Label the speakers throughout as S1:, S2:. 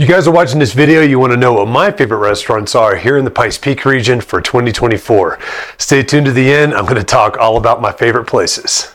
S1: You guys are watching this video, you want to know what my favorite restaurants are here in the Pikes Peak region for 2024. Stay tuned to the end, I'm going to talk all about my favorite places.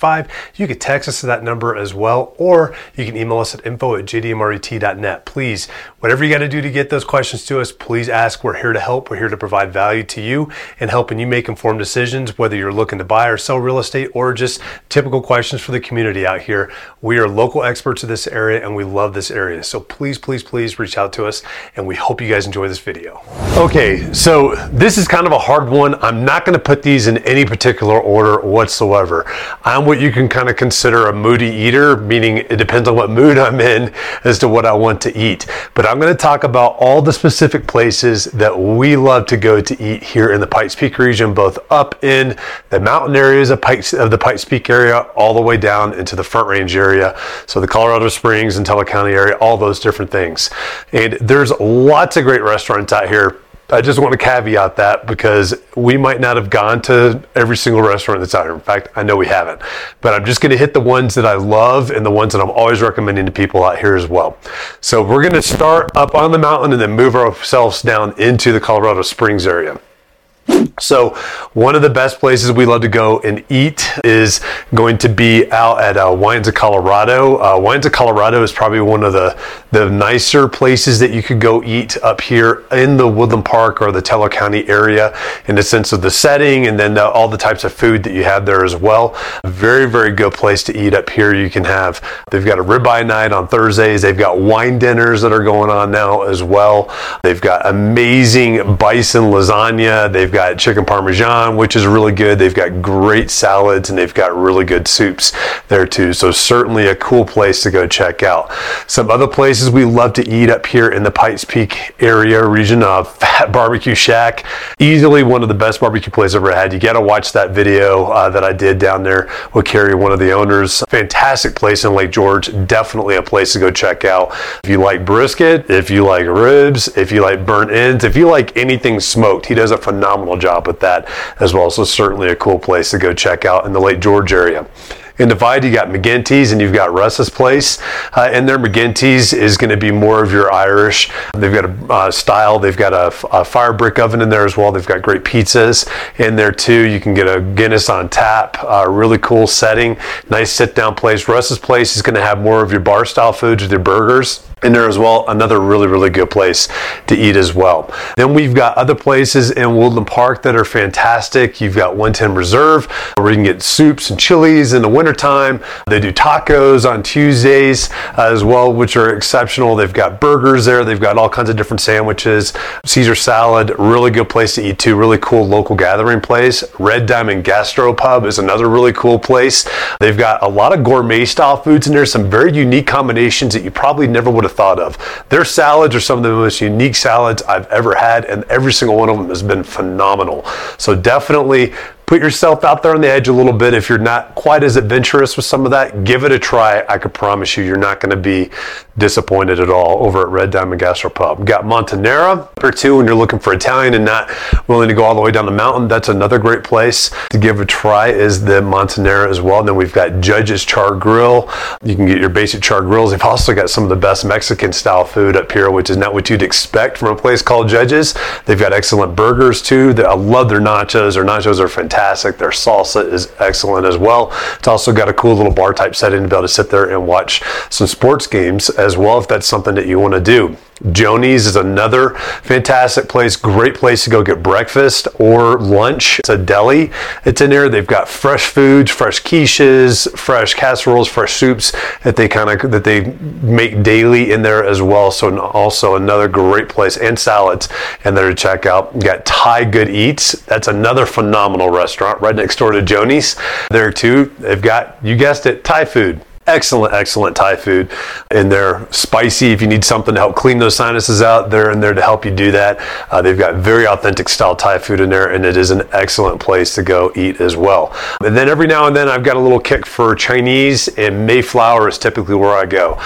S1: you can text us to that number as well, or you can email us at info at jdmret.net. Please, whatever you got to do to get those questions to us, please ask. We're here to help. We're here to provide value to you and helping you make informed decisions, whether you're looking to buy or sell real estate or just typical questions for the community out here. We are local experts of this area and we love this area. So please, please, please reach out to us and we hope you guys enjoy this video. Okay, so this is kind of a hard one. I'm not going to put these in any particular order whatsoever. I'm what you can kind of consider a moody eater, meaning it depends on what mood I'm in as to what I want to eat. But I'm going to talk about all the specific places that we love to go to eat here in the Pikes Peak region, both up in the mountain areas of, Pikes, of the Pikes Peak area, all the way down into the Front Range area. So the Colorado Springs and County area, all those different things. And there's lots of great restaurants out here I just want to caveat that because we might not have gone to every single restaurant that's out here. In fact, I know we haven't. But I'm just going to hit the ones that I love and the ones that I'm always recommending to people out here as well. So we're going to start up on the mountain and then move ourselves down into the Colorado Springs area. So, one of the best places we love to go and eat is going to be out at uh, Wines of Colorado. Uh, Wines of Colorado is probably one of the, the nicer places that you could go eat up here in the Woodland Park or the Teller County area in the sense of the setting and then the, all the types of food that you have there as well. Very, very good place to eat up here. You can have, they've got a ribeye night on Thursdays. They've got wine dinners that are going on now as well. They've got amazing bison lasagna. They've got chicken parmesan, which is really good. They've got great salads and they've got really good soups there too. So certainly a cool place to go check out. Some other places we love to eat up here in the Pikes Peak area region of Fat Barbecue Shack. Easily one of the best barbecue places I've ever had. You got to watch that video uh, that I did down there with Carrie, one of the owners. Fantastic place in Lake George. Definitely a place to go check out. If you like brisket, if you like ribs, if you like burnt ends, if you like anything smoked, he does a phenomenal job with that as well. So certainly a cool place to go check out in the Lake George area. In Divide, you got McGinty's and you've got Russ's Place. Uh, and their McGinty's is going to be more of your Irish. They've got a uh, style. They've got a, a, fire brick oven in there as well. They've got great pizzas in there too. You can get a Guinness on tap. Uh, really cool setting. Nice sit down place. Russ's Place is going to have more of your bar style foods with your burgers in there as well. Another really, really good place to eat as well. Then we've got other places in Woodland Park that are fantastic. You've got 110 Reserve where you can get soups and chilies in the wintertime. They do tacos on Tuesdays uh, as well, which are exceptional. They've got burgers there. They've got all kinds of different sandwiches. Caesar salad, really good place to eat too. Really cool local gathering place. Red Diamond Gastro Pub is another really cool place. They've got a lot of gourmet style foods in there. Some very unique combinations that you probably never would have thought of. Their salads are some of the most unique salads I've ever had, and every single one of them has been phenomenal. So definitely put yourself out there on the edge a little bit. If you're not quite as adventurous with some of that, give it a try. I could promise you, you're not going to be disappointed at all over at Red Diamond Gastro Pub. Got Montanera or two when you're looking for Italian and not willing to go all the way down the mountain. That's another great place to give a try is the Montanera as well. And then we've got Judge's Char Grill. You can get your basic char grills. They've also got some of the best Mexican style food up here, which is not what you'd expect from a place called Judge's. They've got excellent burgers too. I love their nachos. Their nachos are fantastic fantastic. Their salsa is excellent as well. It's also got a cool little bar type setting to be able to sit there and watch some sports games as well if that's something that you want to do. Joni's is another fantastic place, great place to go get breakfast or lunch. It's a deli. It's in there. They've got fresh foods, fresh quiches, fresh casseroles, fresh soups that they kind of that they make daily in there as well. So also another great place and salads and there to check out. You got Thai Good Eats. That's another phenomenal restaurant right next door to Joni's. There too. They've got you guessed it, Thai food excellent, excellent Thai food. And they're spicy. If you need something to help clean those sinuses out, they're in there to help you do that. Uh, they've got very authentic style Thai food in there, and it is an excellent place to go eat as well. And then every now and then, I've got a little kick for Chinese, and Mayflower is typically where I go.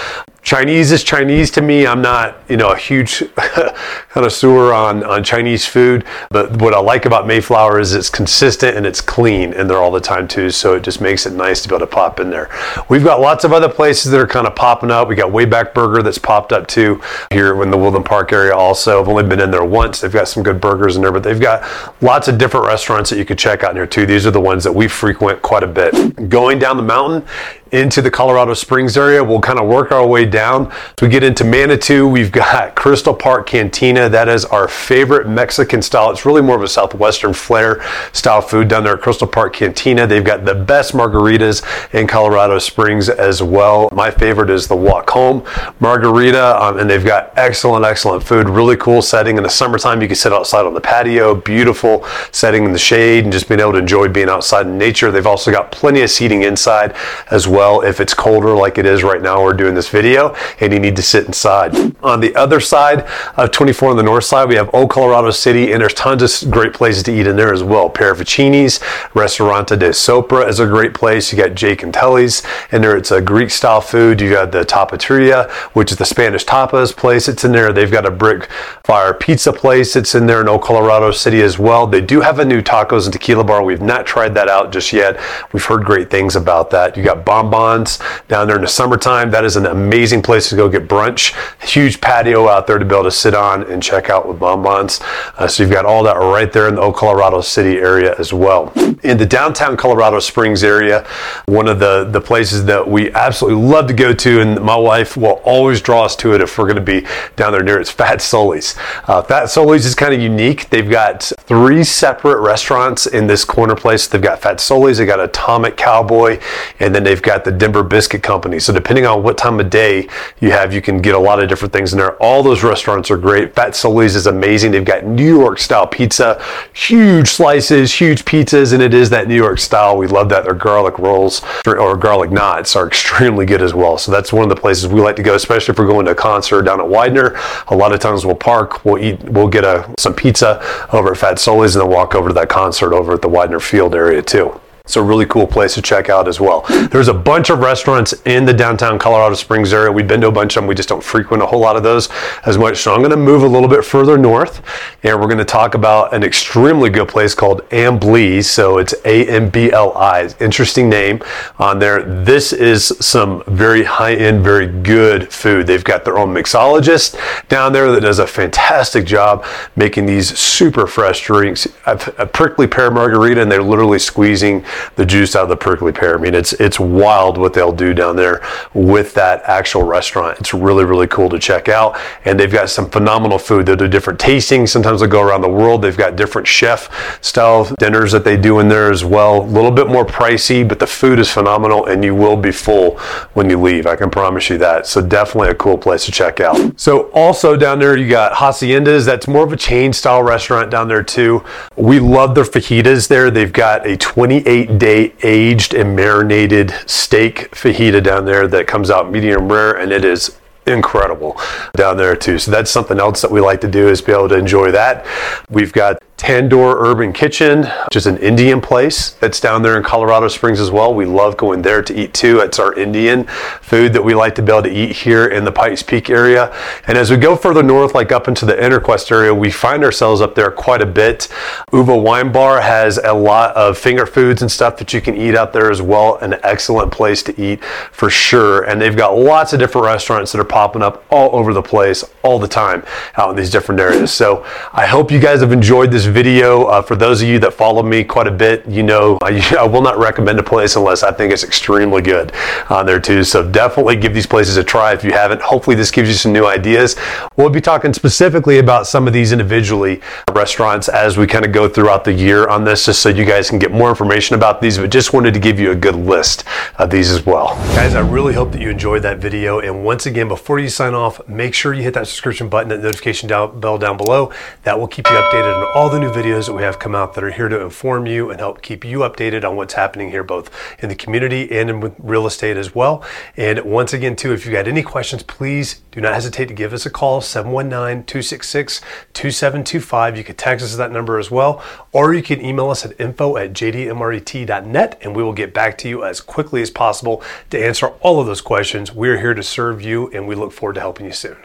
S1: Chinese is Chinese to me. I'm not, you know, a huge connoisseur on, on Chinese food, but what I like about Mayflower is it's consistent and it's clean in there all the time too. So it just makes it nice to be able to pop in there. We've got lots of other places that are kind of popping up. We got Wayback Burger that's popped up too here in the Woodland Park area. Also, I've only been in there once. They've got some good burgers in there, but they've got lots of different restaurants that you could check out in too. These are the ones that we frequent quite a bit. Going down the mountain into the Colorado Springs area, we'll kind of work our way down. As we get into Manitou, we've got Crystal Park Cantina. That is our favorite Mexican style. It's really more of a Southwestern flair style food down there at Crystal Park Cantina. They've got the best margaritas in Colorado Springs as well. My favorite is the Walk Home Margarita, um, and they've got excellent, excellent food. Really cool setting in the summertime. You can sit outside on the patio, beautiful setting in the shade, and just being able to enjoy being outside in nature. They've also got plenty of seating inside as well if it's colder like it is right now. We're doing this video and you need to sit inside. On the other side of 24 on the north side, we have Old Colorado City, and there's tons of great places to eat in there as well. Paravicini's, Restaurante de Sopra is a great place. You got Jake and Telly's, and there it's a Greek style food. You got the Tapateria, which is the Spanish tapas place. It's in there. They've got a brick fire pizza place. It's in there in Old Colorado City as well. They do have a new tacos and tequila bar. We've not tried that out just yet. We've heard great things about that. You got Bon Ton's down there in the summertime. That is an amazing place to go get brunch. Huge patio out there to be able to sit on and check out with Bon Ton's. Uh, so you've got all that right there in the Old Colorado City area as well. In the downtown Colorado Springs area, one of the, the places that we absolutely love to go to, and my wife will always draw us to it if we're going to be down there near it's Fat Sully's. Uh, Fat Sully's is kind of unique. They've got three separate restaurants in this corner place. They've got Fat Sully's, they've got Atomic Cowboy, and then they've got the Denver Biscuit Company. So depending on what time of day you have, you can get a lot of different things in there. All those restaurants are great. Fat Sully's is amazing. They've got New York style pizza, huge slices, huge pizzas, and it is that New York style. We love that. Their garlic rolls or garlic knots are extremely good as well. So that's one of the places we like to go, especially if we're going to a concert down at Weidner. A lot of times we'll park, we'll eat, we'll get a some pizza over at Fat Sully's, and then walk over to that concert over at the Weidner Field area too. It's a really cool place to check out as well. There's a bunch of restaurants in the downtown Colorado Springs area. We've been to a bunch of them. We just don't frequent a whole lot of those as much. So I'm going to move a little bit further north and we're going to talk about an extremely good place called Ambli. So it's A M B L I. Interesting name on there. This is some very high end, very good food. They've got their own mixologist down there that does a fantastic job making these super fresh drinks. A prickly pear margarita, and they're literally squeezing the juice out of the prickly pear. I mean, it's it's wild what they'll do down there with that actual restaurant. It's really really cool to check out, and they've got some phenomenal food. They'll do different tastings. Sometimes they'll go around the world. They've got different chef style dinners that they do in there as well. A little bit more pricey, but the food is phenomenal, and you will be full when you leave. I can promise you that. So definitely a cool place to check out. So also down there you got Haciendas. That's more of a chain style restaurant down there too. We love their fajitas there. They've got a 28 eight day aged and marinated steak fajita down there that comes out medium rare and it is incredible down there too. So that's something else that we like to do is be able to enjoy that. We've got Tandoor Urban Kitchen, which is an Indian place that's down there in Colorado Springs as well. We love going there to eat too. It's our Indian food that we like to be able to eat here in the Pikes Peak area. And as we go further north, like up into the Interquest area, we find ourselves up there quite a bit. Uva Wine Bar has a lot of finger foods and stuff that you can eat out there as well. An excellent place to eat for sure. And they've got lots of different restaurants that are popping up all over the place all the time out in these different areas. So I hope you guys have enjoyed this this video. Uh, for those of you that follow me quite a bit, you know I, I will not recommend a place unless I think it's extremely good on uh, there too. So definitely give these places a try if you haven't. Hopefully this gives you some new ideas. We'll be talking specifically about some of these individually restaurants as we kind of go throughout the year on this, just so you guys can get more information about these. But just wanted to give you a good list of these as well. Guys, I really hope that you enjoyed that video. And once again, before you sign off, make sure you hit that subscription button, that notification down, bell down below. That will keep you updated on all the new videos that we have come out that are here to inform you and help keep you updated on what's happening here, both in the community and in real estate as well. And once again, too, if you've got any questions, please do not hesitate to give us a call, 719-266-2725. You can text us at that number as well, or you can email us at info at jdmret.net and we will get back to you as quickly as possible to answer all of those questions. We're here to serve you and we look forward to helping you soon.